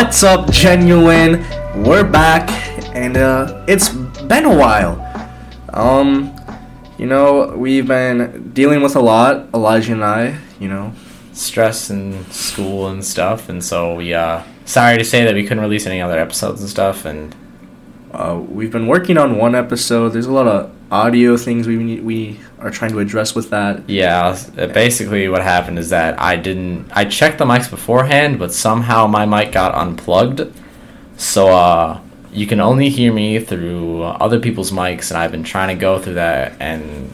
What's up, genuine? We're back, and uh, it's been a while. Um, you know, we've been dealing with a lot, Elijah and I. You know, stress and school and stuff, and so we uh sorry to say that we couldn't release any other episodes and stuff, and uh, we've been working on one episode. There's a lot of audio things we need, we are trying to address with that. Yeah, uh, basically what happened is that I didn't I checked the mics beforehand, but somehow my mic got unplugged. So uh you can only hear me through other people's mics and I've been trying to go through that and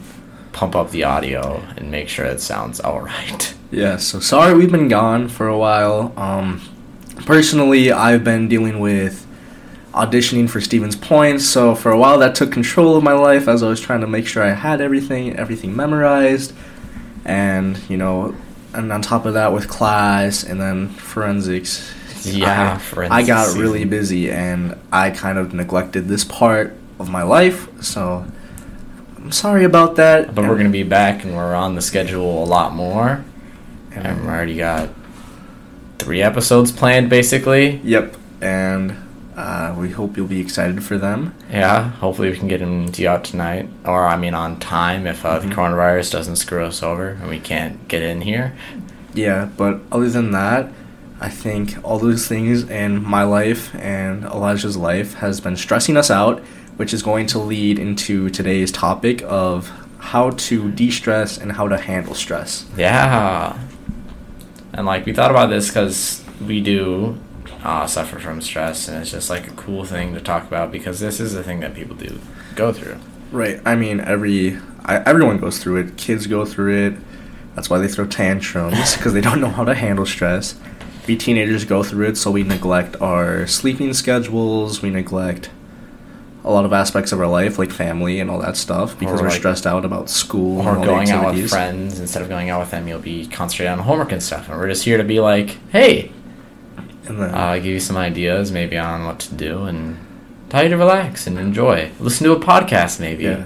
pump up the audio and make sure it sounds all right. Yeah, so sorry we've been gone for a while. Um personally, I've been dealing with auditioning for Stevens Point. So for a while, that took control of my life as I was trying to make sure I had everything, everything memorized, and you know, and on top of that, with class and then forensics. Yeah, I, forensics I got really busy and I kind of neglected this part of my life. So I'm sorry about that. But and we're gonna be back and we're on the schedule a lot more. And we already got three episodes planned, basically. Yep, and uh, we hope you'll be excited for them. Yeah, hopefully we can get them to you out tonight, or I mean on time if uh, mm-hmm. the coronavirus doesn't screw us over and we can't get in here. Yeah, but other than that, I think all those things in my life and Elijah's life has been stressing us out, which is going to lead into today's topic of how to de-stress and how to handle stress. Yeah. And like we thought about this because we do uh, suffer from stress, and it's just like a cool thing to talk about because this is the thing that people do go through. Right. I mean, every I, everyone goes through it. Kids go through it. That's why they throw tantrums because they don't know how to handle stress. We teenagers go through it, so we neglect our sleeping schedules. We neglect a lot of aspects of our life, like family and all that stuff, because we're stressed out about school or going out with friends. Instead of going out with them, you'll be concentrated on homework and stuff. And we're just here to be like, hey, and then uh, give you some ideas maybe on what to do and tell you to relax and enjoy. Listen to a podcast maybe. Yeah.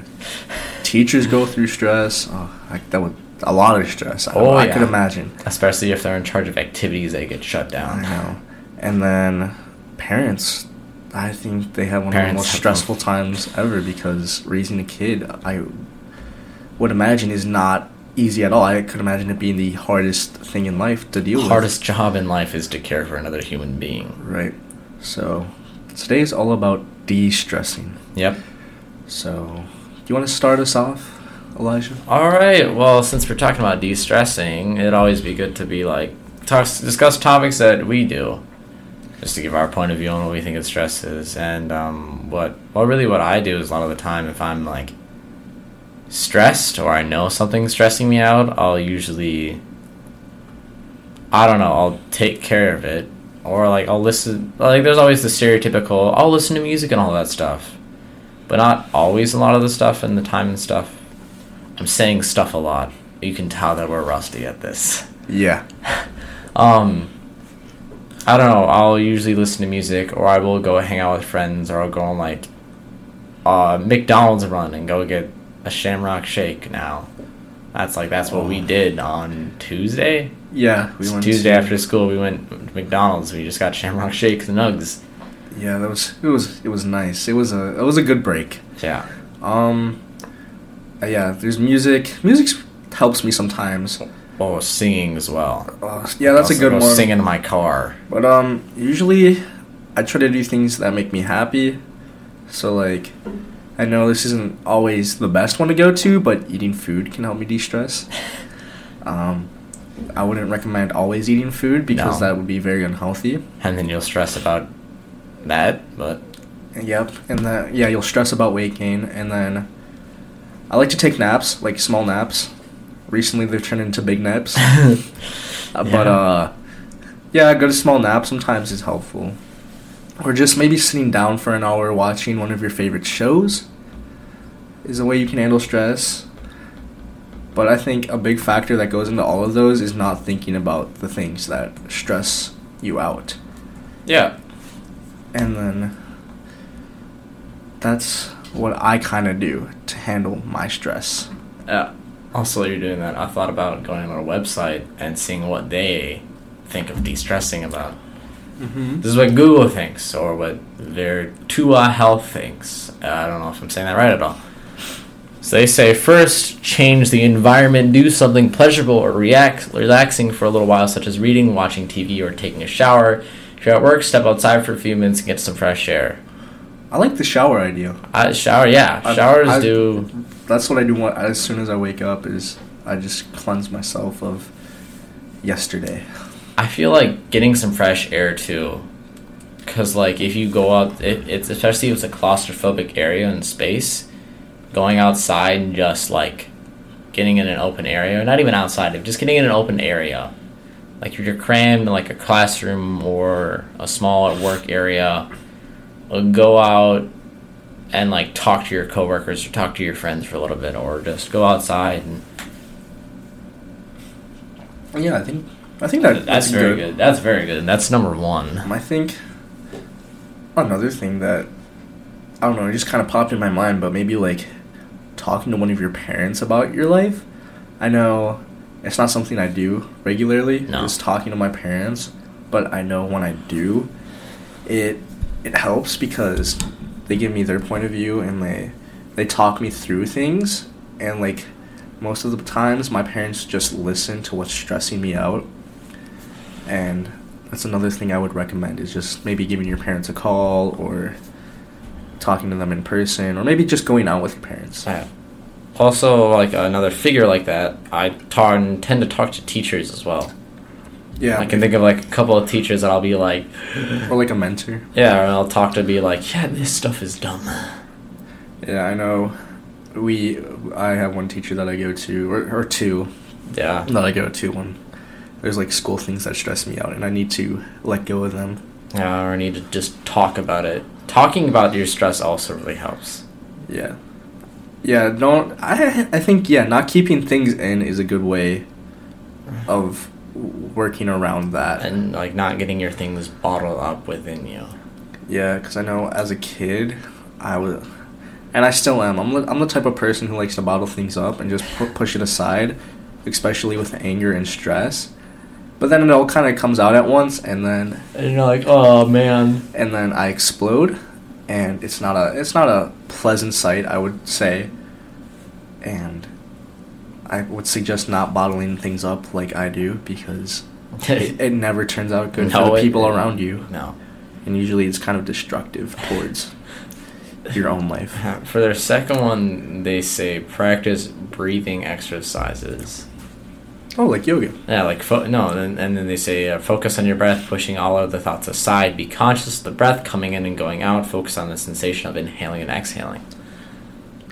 Teachers go through stress. Oh, like that would a lot of stress. I, oh, I yeah. could imagine. Especially if they're in charge of activities they get shut down. I know. And then parents, I think they have one parents of the most stressful times ever because raising a kid, I would imagine, is not easy at all. I could imagine it being the hardest thing in life to deal the with. Hardest job in life is to care for another human being. Right. So today is all about de-stressing. Yep. So, do you want to start us off, Elijah? All right. Well, since we're talking about de-stressing, it'd always be good to be like talk, discuss topics that we do, just to give our point of view on what we think of stress is, and um, what well, really what I do is a lot of the time if I'm like stressed or I know something's stressing me out, I'll usually I don't know, I'll take care of it. Or like I'll listen like there's always the stereotypical I'll listen to music and all that stuff. But not always a lot of the stuff and the time and stuff. I'm saying stuff a lot. You can tell that we're rusty at this. Yeah. um I don't know, I'll usually listen to music or I will go hang out with friends or I'll go on like uh McDonald's run and go get a Shamrock Shake now. That's like that's what we did on Tuesday. Yeah, we went Tuesday to, after school. We went to McDonald's. We just got Shamrock Shakes and Nugs. Yeah, that was it was it was nice. It was a it was a good break. Yeah. Um. Uh, yeah, there's music. Music helps me sometimes. Oh, singing as well. Uh, yeah, that's a good one. Singing in my car. But um, usually, I try to do things that make me happy. So like, I know this isn't always the best one to go to, but eating food can help me de stress. um, I wouldn't recommend always eating food because no. that would be very unhealthy. And then you'll stress about that, but. Yep, and then, yeah, you'll stress about weight gain, and then I like to take naps, like small naps. Recently, they've turned into big naps. yeah. But, uh, yeah, good small nap sometimes is helpful. Or just maybe sitting down for an hour watching one of your favorite shows is a way you can handle stress. But I think a big factor that goes into all of those is not thinking about the things that stress you out. Yeah. And then that's what I kind of do to handle my stress. Yeah. Also, you're doing that. I thought about going on a website and seeing what they think of de stressing about. Mm-hmm. This is what Google thinks, or what their Virtua Health thinks. Uh, I don't know if I'm saying that right at all. So they say first, change the environment, do something pleasurable or react, relaxing for a little while, such as reading, watching TV, or taking a shower. If you're at work, step outside for a few minutes and get some fresh air. I like the shower idea. Uh, shower, yeah. I- Showers I- do. That's what I do as soon as I wake up. Is I just cleanse myself of yesterday. I feel like getting some fresh air too, because like if you go out, it, it's especially if it's a claustrophobic area in space, going outside and just like getting in an open area, not even outside, just getting in an open area, like if you're crammed in like a classroom or a small work area, go out and like talk to your coworkers or talk to your friends for a little bit, or just go outside and Yeah, I think I think that that's very good. That's very good. And that's number one. I think another thing that I don't know, it just kind of popped in my mind, but maybe like talking to one of your parents about your life. I know it's not something I do regularly, No. just talking to my parents, but I know when I do, it it helps because they give me their point of view and they they talk me through things and like most of the times my parents just listen to what's stressing me out and that's another thing I would recommend is just maybe giving your parents a call or talking to them in person or maybe just going out with your parents. Yeah. Also, like another figure like that, I talk, tend to talk to teachers as well. Yeah. I can think of like a couple of teachers that I'll be like, or like a mentor. yeah, and I'll talk to be like, yeah, this stuff is dumb. Yeah, I know. We I have one teacher that I go to or, or two Yeah. that I go to when there's like school things that stress me out and I need to let go of them. Yeah, or need to just talk about it. Talking about your stress also really helps. Yeah. Yeah, don't I I think yeah, not keeping things in is a good way of working around that. And like not getting your things bottled up within you. Yeah, because I know as a kid, I was, and I still am. I'm the, I'm the type of person who likes to bottle things up and just pu- push it aside, especially with anger and stress. But then it all kind of comes out at once, and then And you're like, oh man. and then I explode, and it's not a it's not a pleasant sight, I would say. And I would suggest not bottling things up like I do because it, it never turns out good No, for the it- people around you No. and usually it's kind of destructive towards your own life. For their second one, they say practice breathing exercises. Oh, like yoga. Yeah, like fo- no, and, and then they say uh, focus on your breath, pushing all other thoughts aside. Be conscious of the breath coming in and going out. Focus on the sensation of inhaling and exhaling.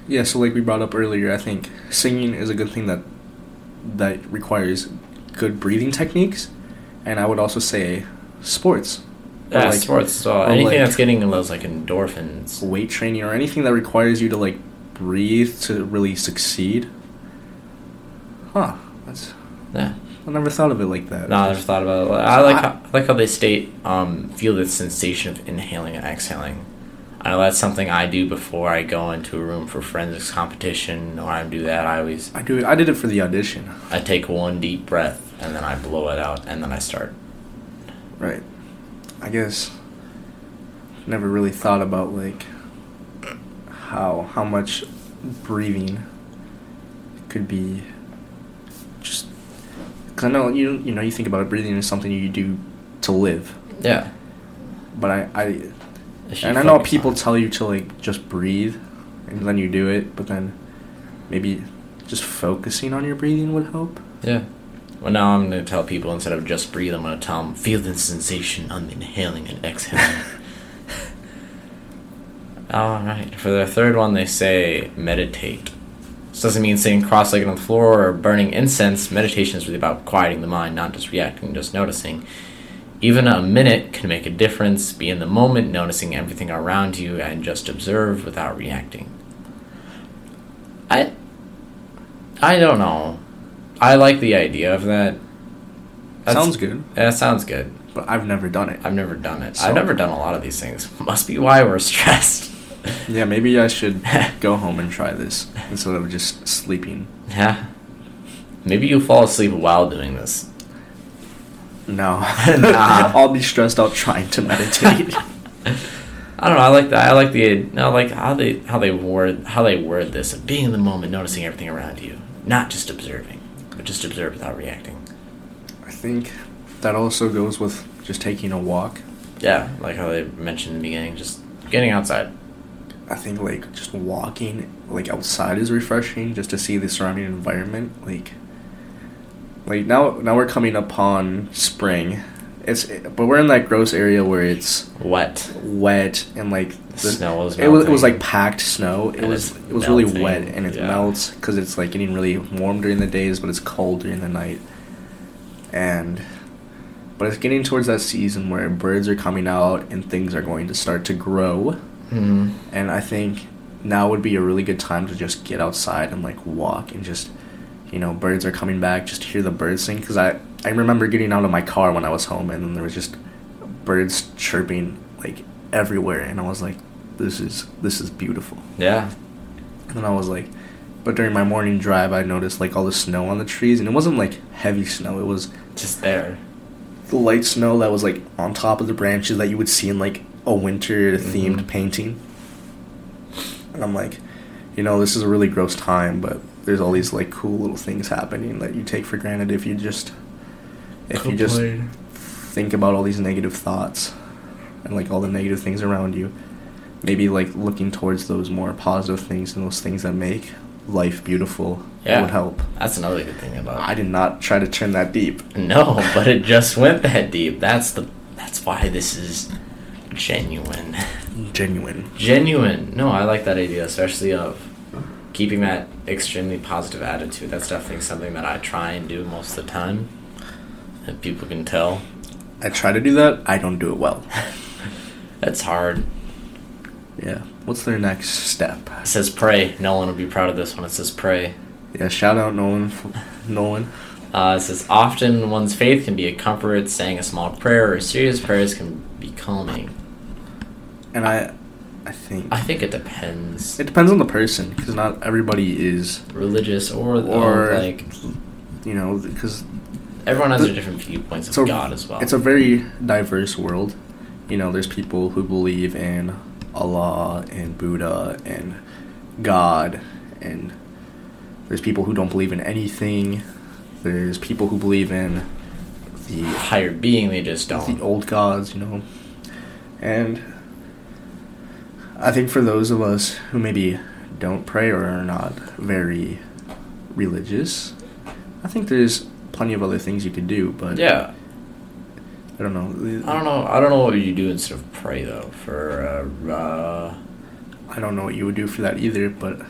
Yeah, so like we brought up earlier, I think singing is a good thing that that requires good breathing techniques, and I would also say sports. Yeah, like sports. So anything like- that's getting those like endorphins. weight training or anything that requires you to like breathe to really succeed. Huh. That's Yeah. I never thought of it like that. No, I never thought about it. I like how, I like how they state um, feel the sensation of inhaling and exhaling. I know that's something I do before I go into a room for forensics competition, or I do that. I always I do. I did it for the audition. I take one deep breath and then I blow it out and then I start. Right. I guess never really thought about like how how much breathing could be cuz I know you you know you think about it breathing is something you do to live. Yeah. But I I and I know people on tell you to like just breathe and then you do it, but then maybe just focusing on your breathing would help. Yeah. Well, now I'm going to tell people instead of just breathe, I'm going to tell them feel the sensation on inhaling and exhaling. All right. For their third one, they say meditate. This doesn't mean sitting cross-legged on the floor or burning incense. Meditation is really about quieting the mind, not just reacting, just noticing. Even a minute can make a difference. Be in the moment, noticing everything around you, and just observe without reacting. I, I don't know. I like the idea of that. That's- Sounds good, That sounds good. but I've never done it. I've never done it. So- I've never done a lot of these things. Must be why we're stressed. Yeah, maybe I should go home and try this instead of just sleeping. yeah. Maybe you'll fall asleep while doing this. No, Nah. I'll be stressed out trying to meditate. I don't know. I like that. I like the. I like how they how they word how they word this of being in the moment, noticing everything around you, not just observing, but just observe without reacting. I think that also goes with just taking a walk. Yeah, like how they mentioned in the beginning, just getting outside. I think like just walking like outside is refreshing just to see the surrounding environment. Like like now now we're coming upon spring. It's but we're in that gross area where it's Wet. wet and like The snow is it was it was like packed snow. It And was it was really wet and it yeah. melts because it's like getting really warm during the days, but it's cold during the night. And but it's getting towards that season where birds are coming out and things are going to start to grow. Hmm And I think now would be a really good time to just get outside and like walk and just, you know, birds are coming back. Just hear the birds sing because I I remember getting out of my car when I was home and then there was just birds chirping like everywhere and I was like, this is this is beautiful. Yeah. And then I was like, but during my morning drive, I noticed like all the snow on the trees and it wasn't like heavy snow. It was Just there. the light snow that was like on top of the branches that you would see in like a winter themed Mhm. painting. And I'm like, you know, this is a really gross time, but there's all these like cool little things happening that you take for granted if you just if you just think about all these negative thoughts and like all the negative things around you. Maybe like looking towards those more positive things and those things that make life beautiful Yeah. would help. That's another good thing about. It. I did not try to turn that deep. No, but it just went that deep. That's the. That's why this is genuine. Genuine. Genuine. No, I like that idea, especially of keeping that extremely positive attitude. That's definitely something that I try and do most of the time. And people can tell. I try to do that. I don't do it well. That's hard. Yeah. What's their next step? It says pray. Nolan will be proud of this one. It says pray. Yeah. Shout out Nolan. Nolan. Uh, it says often one's faith can be a comfort. Saying a small prayer or serious prayers can be calming. And I, I think I think it depends. it depends on the person because not everybody is, Religious or or or like you know, because everyone has The- their different viewpoints of a, God as well. It's a very diverse world. You know, there's people who believe in Allah and Buddha and God, and there's people who don't believe in anything. There's people who believe in the higher being. They just don't. the old gods, you know. And I think for those of us who maybe don't pray or are not very religious, I think there's plenty of other things you could do, but yeah. I don't know. I don't know. I don't know what you do instead of pray though. For uh, uh I don't know what you would do for that either, but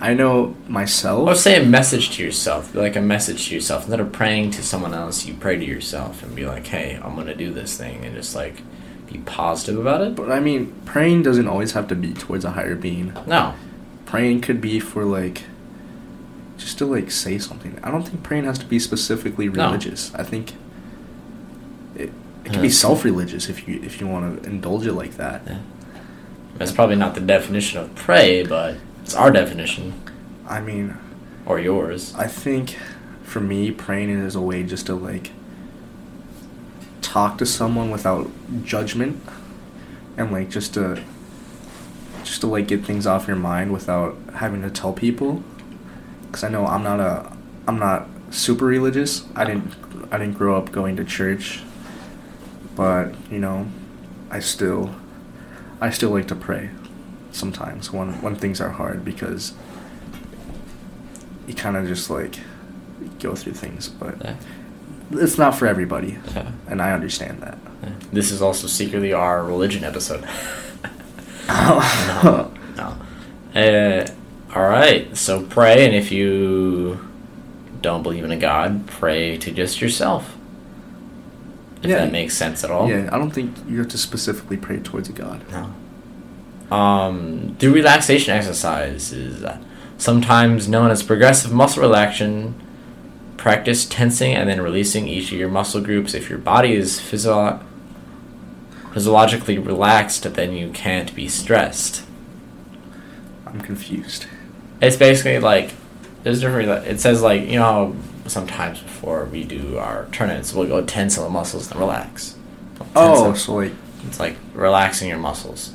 I know myself. or say a message to yourself, like a message to yourself. Instead of praying to someone else, you pray to yourself and be like, "Hey, I'm gonna do this thing," and just like be positive about it. But I mean, praying doesn't always have to be towards a higher being. No, Praying could be for like just to like say something. I don't think praying has to be specifically religious. No. I think it it can Uh, be self-religious if you if you want to indulge it like that. yeah. that's probably not the definition of pray, but it's our definition I mean, or yours. I think for me, praying is a way just to like talk to someone without judgment, and like just to just to like get things off your mind without having to tell people. Because I know I'm not a I'm not super religious. I didn't I didn't grow up going to church, but you know, I still I still like to pray sometimes when when things are hard because you kind of just like go through things, but Yeah. It's not for everybody, Yeah. and I understand that. Yeah. This is also secretly our religion episode. no. No. Uh, all right. So pray, and if you don't believe in a god, pray to just yourself. If Yeah. that makes sense at all. Yeah, I don't think you have to specifically pray towards a god. No. Um, do relaxation exercises, sometimes known as progressive muscle relaxation. Practice tensing and then releasing each of your muscle groups. If your body is physio- physiologically relaxed, then you can't be stressed. I'm confused. It's basically like there's different. It says like you know sometimes before we do our turn-ins, we'll go tense on the muscles and relax. Tense Oh, so like it's like relaxing your muscles.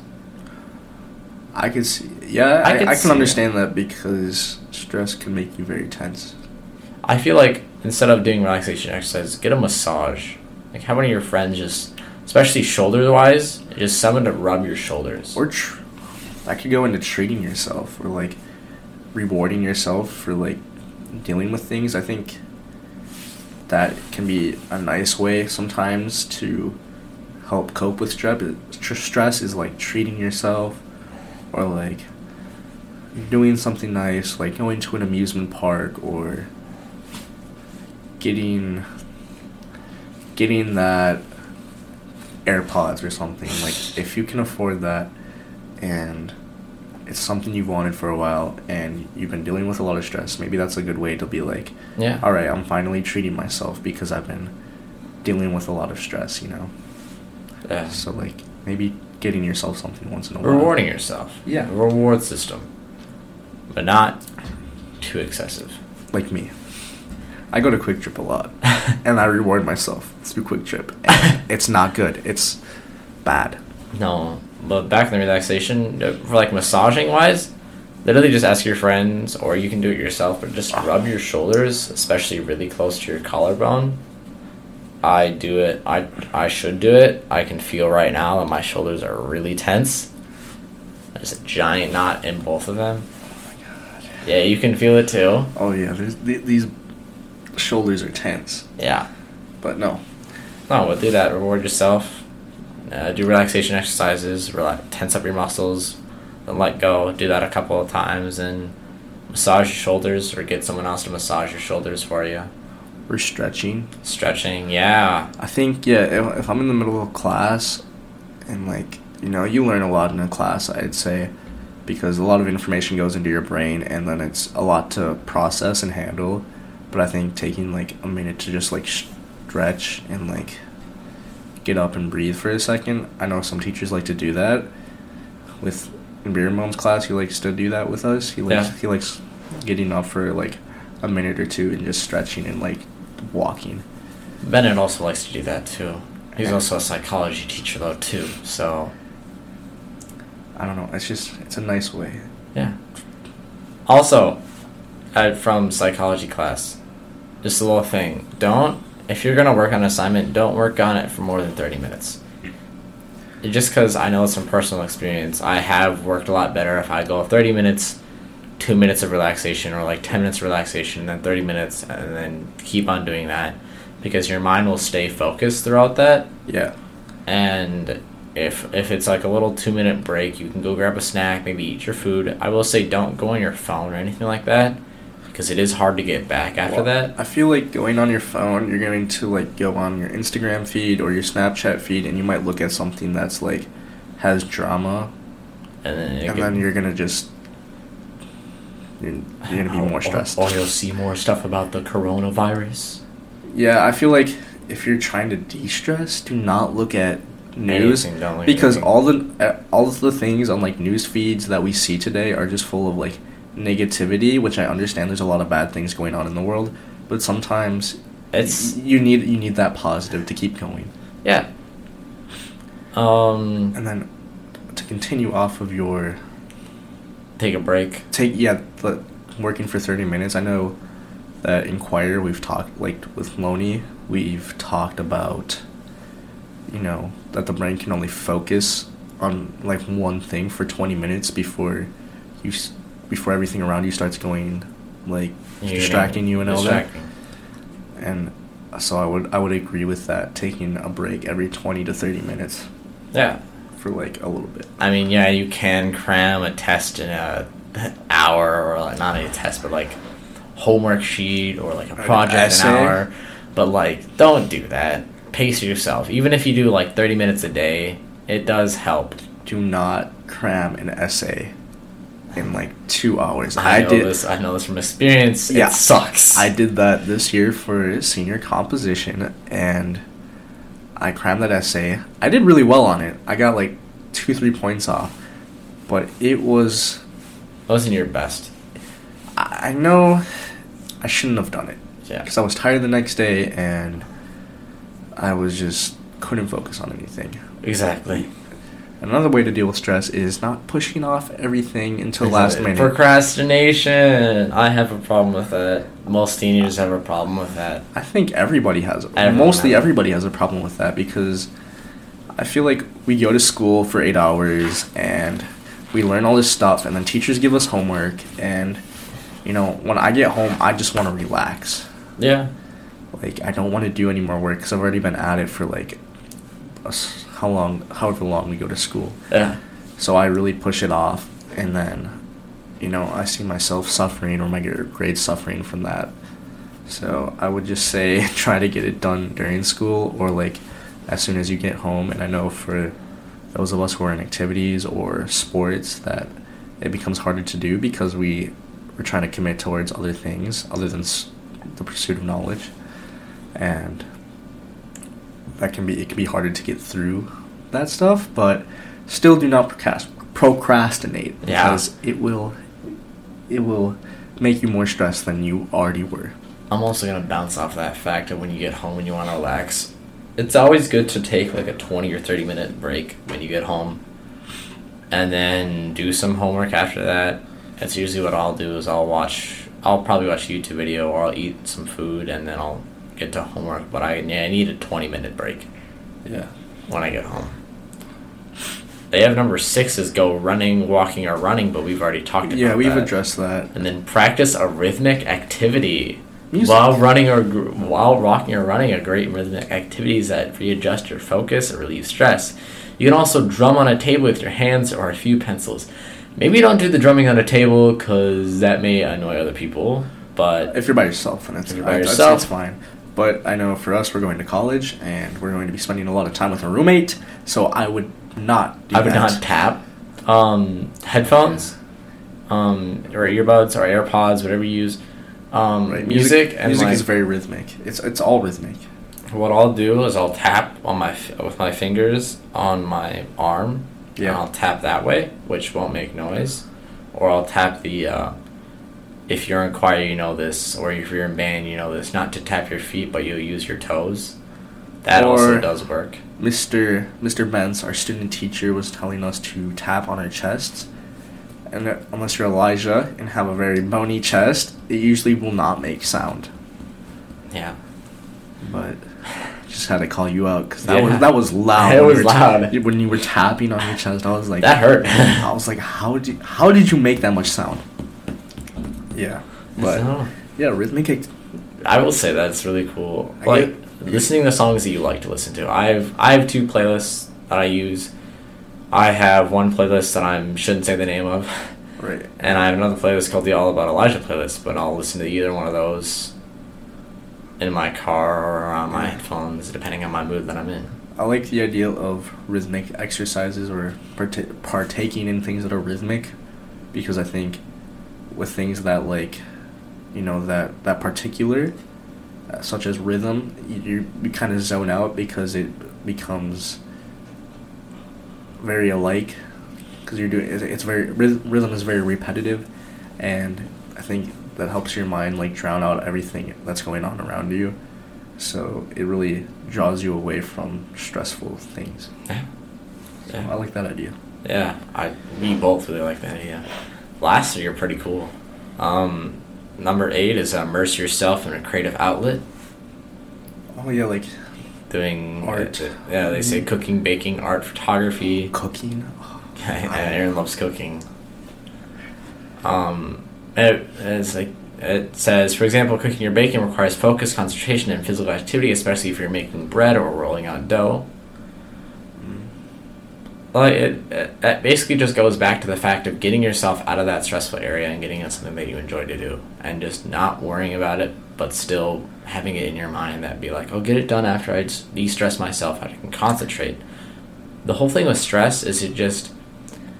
I can see. Yeah, I I, could I, can it. understand that because stress can make you very tense. I feel like instead of doing relaxation exercises, get a massage. Like how many of your friends just, especially shoulder wise, just someone to rub your shoulders. Or tr- that could go into treating yourself or like rewarding yourself for like dealing with things. I think that can be a nice way sometimes to help cope with stress. Tr- Stress is like treating yourself or like doing something nice, like going to an amusement park or getting getting that AirPods or something. Like if you can afford that and it's something you've wanted for a while and you've been dealing with a lot of stress, maybe that's a good way to be like, yeah. all right, I'm finally treating myself because I've been dealing with a lot of stress, you know. Yeah. So like maybe getting yourself something once in a while. Rewarding yourself. Yeah. A reward system. But not too excessive. like me. I go to QuikTrip a lot, and I reward myself through QuikTrip. And it's not good. It's bad. No, but back in the relaxation, uh, for like massaging wise, literally just ask your friends, or you can do it yourself, but just rub your shoulders, especially really close to your collarbone. I do it. I I should do it. I can feel right now that my shoulders are really tense. There's a giant knot in both of them. Yeah, you can feel it too. Oh yeah, there's, th- these shoulders are tense. Yeah. But no, No, but do that. Reward yourself. Uh, do relaxation exercises. Relax, tense up your muscles. Then let go. Do that a couple of times and massage your shoulders, or get someone else to massage your shoulders for you. we're stretching. Stretching. Yeah. I think yeah, if, if I'm in the middle of class, and like you know, you learn a lot in a class. I'd say because a lot of information goes into your brain, and then it's a lot to process and handle. But I think taking like a minute to just like stretch and like get up and breathe for a second. I know some teachers like to do that. With in Beer Mom's class, he likes to do that with us. He likes Yeah. he likes getting up for like a minute or two and just stretching and like walking. Bennett also likes to do that too. He's Yeah. also a psychology teacher though too. So I don't know. It's just it's a nice way. yeah. Also, uh, from psychology class, just a little thing. Don't if you're gonna work on an assignment, don't work on it for more than thirty minutes. Just because I know it's from personal experience, I have worked a lot better if I go thirty minutes, two minutes of relaxation, or like ten minutes of relaxation, and then thirty minutes, and then keep on doing that, because your mind will stay focused throughout that Yeah. and if if it's like a little two minute break you can go grab a snack maybe eat your food i will say don't go on your phone or anything like that because it is hard to get back after Well, that I feel like going on your phone, you're going to like go on your Instagram feed or your Snapchat feed, and you might look at something that's like has drama, and then, and then you're gonna just you're, you're gonna be more stressed. or, you'll see more stuff about the coronavirus Yeah, I feel like if you're trying to de-stress, do not look at news Anything, don't look at because anything. all the uh, all of the things on like news feeds that we see today are just full of like negativity, which I understand there's a lot of bad things going on in the world, but sometimes it's you need you need that positive to keep going. yeah um And then to continue off of your take a break take yeah, the working for 30 minutes. I know that in choir we've talked like with Loney, we've talked about you know, that the brain can only focus on like one thing for 20 minutes before you before everything around you starts going like You're distracting you and all that. And uh, so I would I would agree with that taking a break every 20 to 30 minutes yeah for like a little bit. I mean, yeah, you can cram a test in a hour, or like, not a test, but like homework sheet or like a project an hour. But like, don't do that. Pace yourself. Even if you do like thirty minutes a day, it does help. Do not cram an essay in like 2 hours. I, I, know did this. I know this from experience. Yeah. It sucks. I did that this year for senior composition, and I crammed that essay. I did really well on it. I got like two, three points off, but it was. Wasn't your best. I I know I shouldn't have done it. Yeah. because I was tired the next day and I was just couldn't focus on anything. Exactly. Another way to deal with stress is not pushing off everything until last minute. Procrastination. I have a problem with that. Most teenagers have a problem with that. I think everybody has. Everyone mostly has. everybody has a problem with that because I feel like we go to school for eight hours and we learn all this stuff, and then teachers give us homework, and you know when I get home, I just want to relax. Yeah. Like I don't want to do any more work because I've already been at it for like a how long, however long we go to school. Yeah. So I really push it off, and then, you know, I see myself suffering or my gr- grades suffering from that. So I would just say try to get it done during school or like as soon as you get home. And I know for those of us who are in activities or sports that it becomes harder to do because we we're trying to commit towards other things other than the pursuit of knowledge, and that can be it can be harder to get through that stuff. But still, do not procrast- procrastinate Yeah. because it will it will make you more stressed than you already were. I'm also gonna bounce off that fact that when you get home and you want to relax. It's always good to take like a 20 or 30 minute break when you get home, and then do some homework after that. That's usually what I'll do. Is I'll watch. I'll probably watch a YouTube video or I'll eat some food and then I'll get to homework. But I yeah I need a 20 minute break Yeah. when I get home. They have number six is go running, walking, or running, but we've already talked about that. Yeah, we've that. addressed that. And then practice a rhythmic activity. Music. While running or while rocking or running, a great rhythmic activities that readjust your focus and relieve stress. You can also drum on a table with your hands or a few pencils. Maybe don't do the drumming on a table because that may annoy other people. But If you're by yourself, and it's, If you're by yourself. it's fine. But I know for us, we're going to college, and we're going to be spending a lot of time with a roommate. So I would not. Do I would that. not tap um, headphones, um, or earbuds, or AirPods, whatever you use. Um, Right, music, and music like, is very rhythmic. It's it's all rhythmic. What I'll do is I'll tap on my with my fingers on my arm. Yeah. And I'll tap that way, which won't make noise, or I'll tap the. Uh, if you're in choir, you know this, or if you're in band, you know this. Not to tap your feet, but you'll use your toes. That also does work. Mr. Mr. Benz, our student teacher, was telling us to tap on our chests. And unless you're Elijah and have a very bony chest, it usually will not make sound. Yeah. But just had to call you out because that Yeah. was that was loud. It was you were ta- loud. when you were tapping on your chest, I was like, That hurt. I was like, how did how did you make that much sound? Yeah, but So, yeah, rhythmic. act- I will say that's really cool. I Like get- listening to songs that you like to listen to. I've I have two playlists that I use. I have one playlist that I shouldn't say the name of. Right. And I have another playlist called the All About Elijah playlist, but I'll listen to either one of those in my car or on my headphones, depending on my mood that I'm in. I like the idea of rhythmic exercises or parta- partaking in things that are rhythmic, because I think with things that like, you know, that that particular, uh, such as rhythm, you, you, kind of zone out because it becomes very alike, because you're doing it's, it's very rhythm is very repetitive, and I think that helps your mind like drown out everything that's going on around you. So it really draws you away from stressful things. Yeah. So I like that idea. Yeah, I we both really like that idea. Last year, pretty cool. Um, number eight is immerse yourself in a creative outlet. Oh yeah, like Doing Art. yeah, they say cooking, baking, art, photography. cooking. Oh, and Aaron loves cooking. Um, it, it's like it says, for example, cooking or baking requires focus, concentration, and physical activity, especially if you're making bread or rolling out dough. Like it, it, basically just goes back to the fact of getting yourself out of that stressful area and getting into something that you enjoy to do, and just not worrying about it, but still having it in your mind that be like, "I'll get it done after I de-stress myself. I can concentrate." The whole thing with stress is it just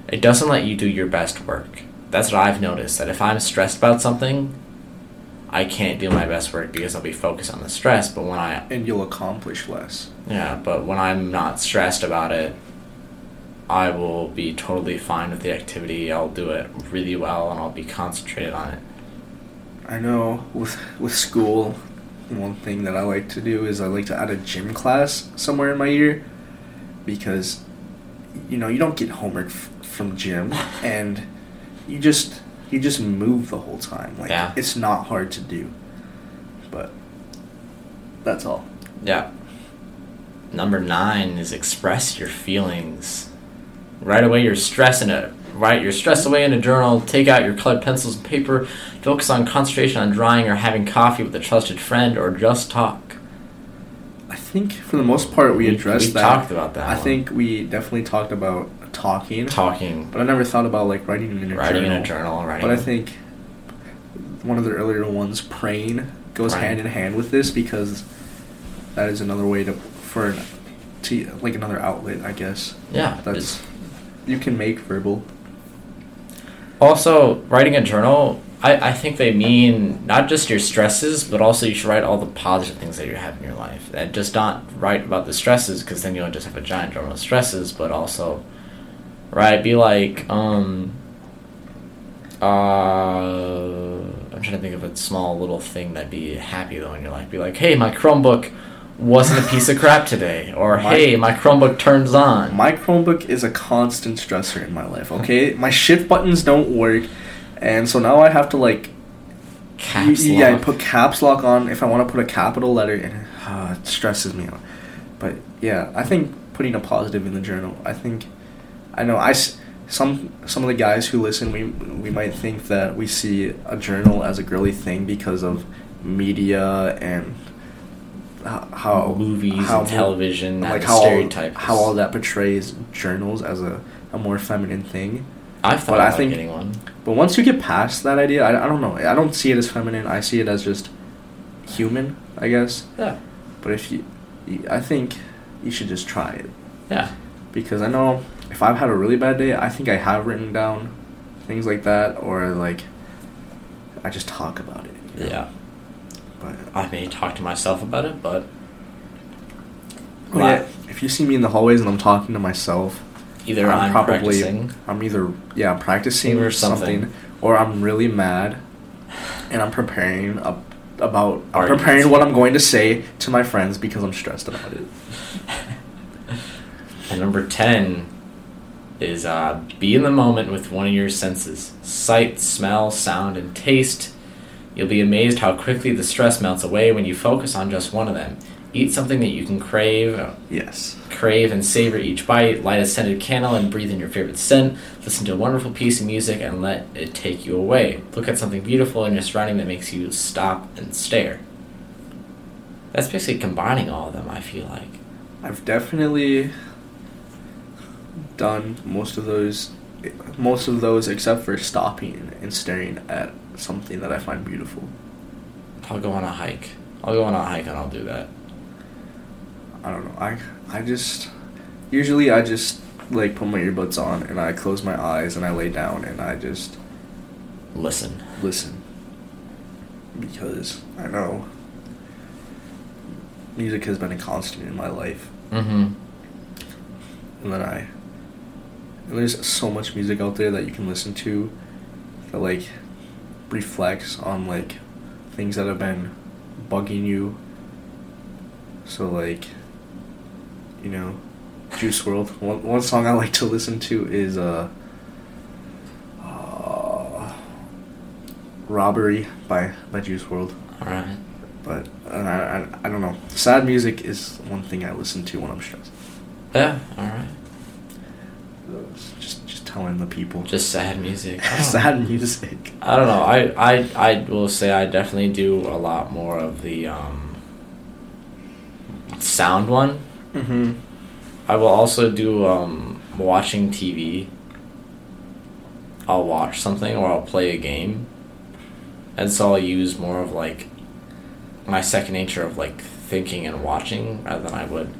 it doesn't let you do your best work. That's what I've noticed. That if I'm stressed about something, I can't do my best work because I'll be focused on the stress. But when I And you'll accomplish less. yeah, but when I'm not stressed about it, I will be totally fine with the activity. I'll do it really well and I'll be concentrated on it. I know with with school, one thing that I like to do is I like to add a gym class somewhere in my year because you know you don't get homework f- from gym and you just you just move the whole time like Yeah. it's not hard to do but that's all Yeah. Number nine is express your feelings. Write away your stress in a write your stress away in a journal. Take out your colored pencils and paper. Focus on concentration on drawing or having coffee with a trusted friend or just talk. I think for the most part we, We- addressed we that talked about that I one. think we definitely talked about talking Talking, but I never thought about like writing in a writing journal. in a journal, writing. But I think one of the earlier ones, praying, goes Praying. hand in hand with this because that is another way to for to like another outlet, I guess. yeah, That's you can make verbal. Also, writing a journal, I, I think they mean not just your stresses, but also you should write all the positive things that you have in your life. And just not write about the stresses, because then you'll just have a giant journal of stresses, but also, right, be like, um, uh, I'm trying to think of a small little thing that'd be happy though in your life. Be like, hey, my Chromebook wasn't a piece of crap today. Or, My- hey, my Chromebook turns on. My Chromebook is a constant stressor in my life. Okay, my shift buttons don't work, and so now I have to like Caps yeah, I put caps lock on if I want to put a capital letter, and uh, it stresses me out. But yeah, I think putting a positive in the journal. I think I know I some some of the guys who listen. We we might think that we see a journal as a girly thing because of media and ho- how Movies how and television, like how all, how all that portrays journals as a, a more feminine thing. I've thought But I think- getting one. But once you get past that idea, I, I don't know. I don't see it as feminine. I see it as just human, I guess. Yeah. But if you, you I think you should just try it Yeah. because I know if I've had a really bad day, I think I have written down things like that, or like I just talk about it. you know? Yeah. I may talk to myself about it, but oh, yeah, if you see me in the hallways and I'm talking to myself, either I'm, practicing. I'm either yeah I'm practicing Or something. something, or I'm really mad, and I'm preparing a, about I'm Arguments. preparing what I'm going to say to my friends because I'm stressed about it. And number 10 is uh, be in the moment with one of your senses sight, smell, sound, and taste. You'll be amazed how quickly the stress melts away when you focus on just one of them. Eat something that you can crave, uh, Yes. crave and savor each bite. Light a scented candle and breathe in your favorite scent. Listen to a wonderful piece of music and let it take you away. Look at something beautiful in your surrounding that makes you stop and stare. That's basically combining all of them, I feel like. I've definitely done most of those most of those except for stopping and staring at something that I find beautiful. I'll go on a hike. I'll go on a hike and I'll do that. I don't know. I I just usually I just like put my earbuds on and I close my eyes and I lay down and I just Listen. listen because I know music has been a constant in my life Mm-hmm. and then I and there's so much music out there that you can listen to that like reflects on like things that have been bugging you. So like you know Juice WRLD. One, one song I like to listen to is uh, uh Robbery by by Juice WRLD. Alright. but uh, I, I, I don't know. Sad music is one thing I listen to when I'm stressed. Yeah, alright. just just telling the people Just sad music. Sad music I don't know. I, I, I will say I definitely do a lot more of the um, sound one. mm-hmm I will also do um, watching TV. I'll watch something or I'll play a game. And so I'll use more of like my second nature of like thinking and watching rather than I would.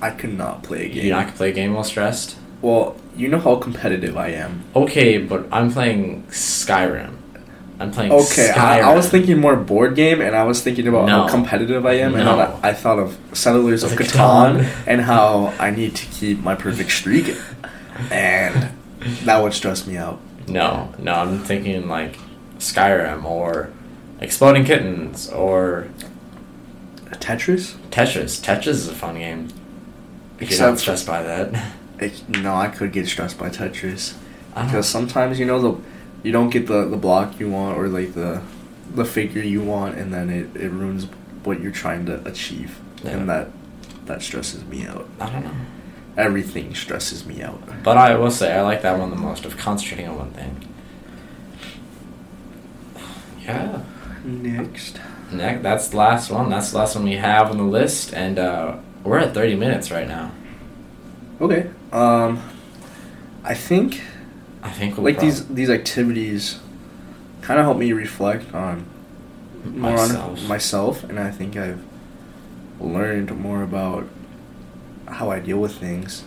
I could not play a game You not play a game while stressed? Well you know how competitive I am Okay, but I'm playing Skyrim. I'm playing okay Skyrim. I, I was thinking more board game and I was thinking about No. how competitive I am and No. then I, I thought of Settlers of Catan Catan. and how I need to keep my perfect streak and that would stress me out No, no, I'm thinking like Skyrim or Exploding Kittens or Tetris? Tetris. Tetris is a fun game. If you're not stressed by that. It, no, I could get stressed by Tetris because sometimes you know the you don't get the, the block you want or like the the figure you want, and then it, it ruins what you're trying to achieve, Yeah. and that that stresses me out. I don't know. Everything stresses me out. But I will say I like that one the most of concentrating on one thing. Yeah. Next. Next, that's the last one. That's the last one we have on the list, and uh, we're at thirty minutes right now. Okay. Um, I think I think we'll like these these activities kind of help me reflect on more myself. on myself, and I think I've learned more about how I deal with things,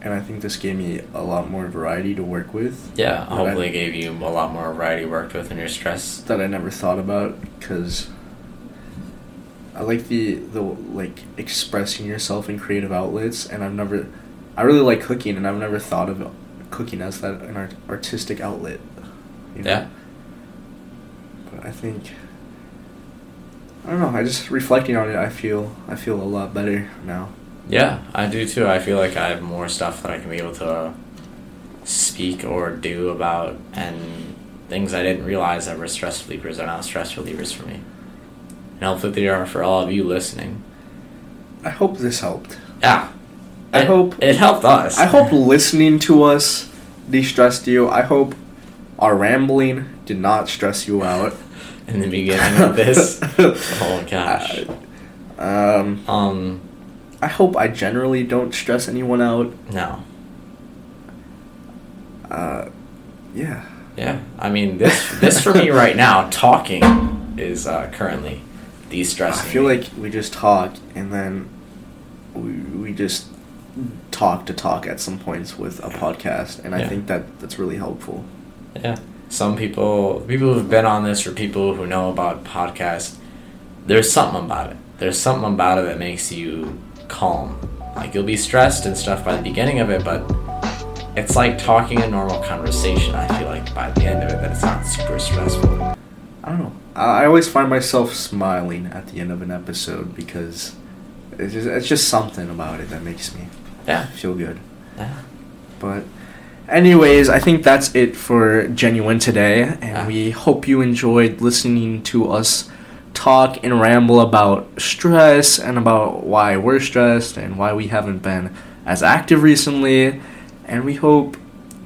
and I think this gave me a lot more variety to work with Yeah, I- hopefully it gave you a lot more variety worked with in your stress. that I never thought about because I like the the like expressing yourself in creative outlets, and I've never I really like cooking, and I've never thought of cooking as that an art, artistic outlet. you know? Yeah. But I think I don't know. I just reflecting on it. I feel I feel a lot better now. Yeah, I do too. I feel like I have more stuff that I can be able to speak or do about, and things I didn't realize that were stress relievers are now stress relievers for me. And hopefully they are for all of you listening. I hope this helped. Yeah. I It- hope- it helped us. I hope listening to us de-stressed you. I hope our rambling did not stress you out. in the beginning of this. oh gosh. Um, Um. I hope I generally don't stress anyone out. No. Uh, yeah. Yeah. I mean this. This for me right now, talking is uh, currently de-stressing. I feel me. like we just talk and then we, we just talk to talk at some points with a podcast, and I Yeah. think that that's really helpful. Yeah. Some people, people who've been on this, or people who know about podcasts, there's something about it. There's something about it that makes you calm. Like you'll be stressed and stuff by the beginning of it, but it's like talking a normal conversation. I feel like by the end of it, that it's not super stressful. I don't know. I I always find myself smiling at the end of an episode because it's just, it's just something about it that makes me Yeah. feel good. Yeah. But, anyways, I think that's it for Genuine today, and Yeah. we hope you enjoyed listening to us talk and ramble about stress and about why we're stressed and why we haven't been as active recently. And we hope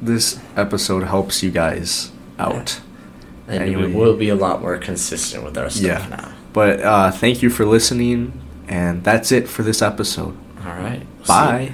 this episode helps you guys out. And Anyway. we will be a lot more consistent with our stuff Yeah. now. But uh, thank you for listening, and that's it for this episode. All right. Bye.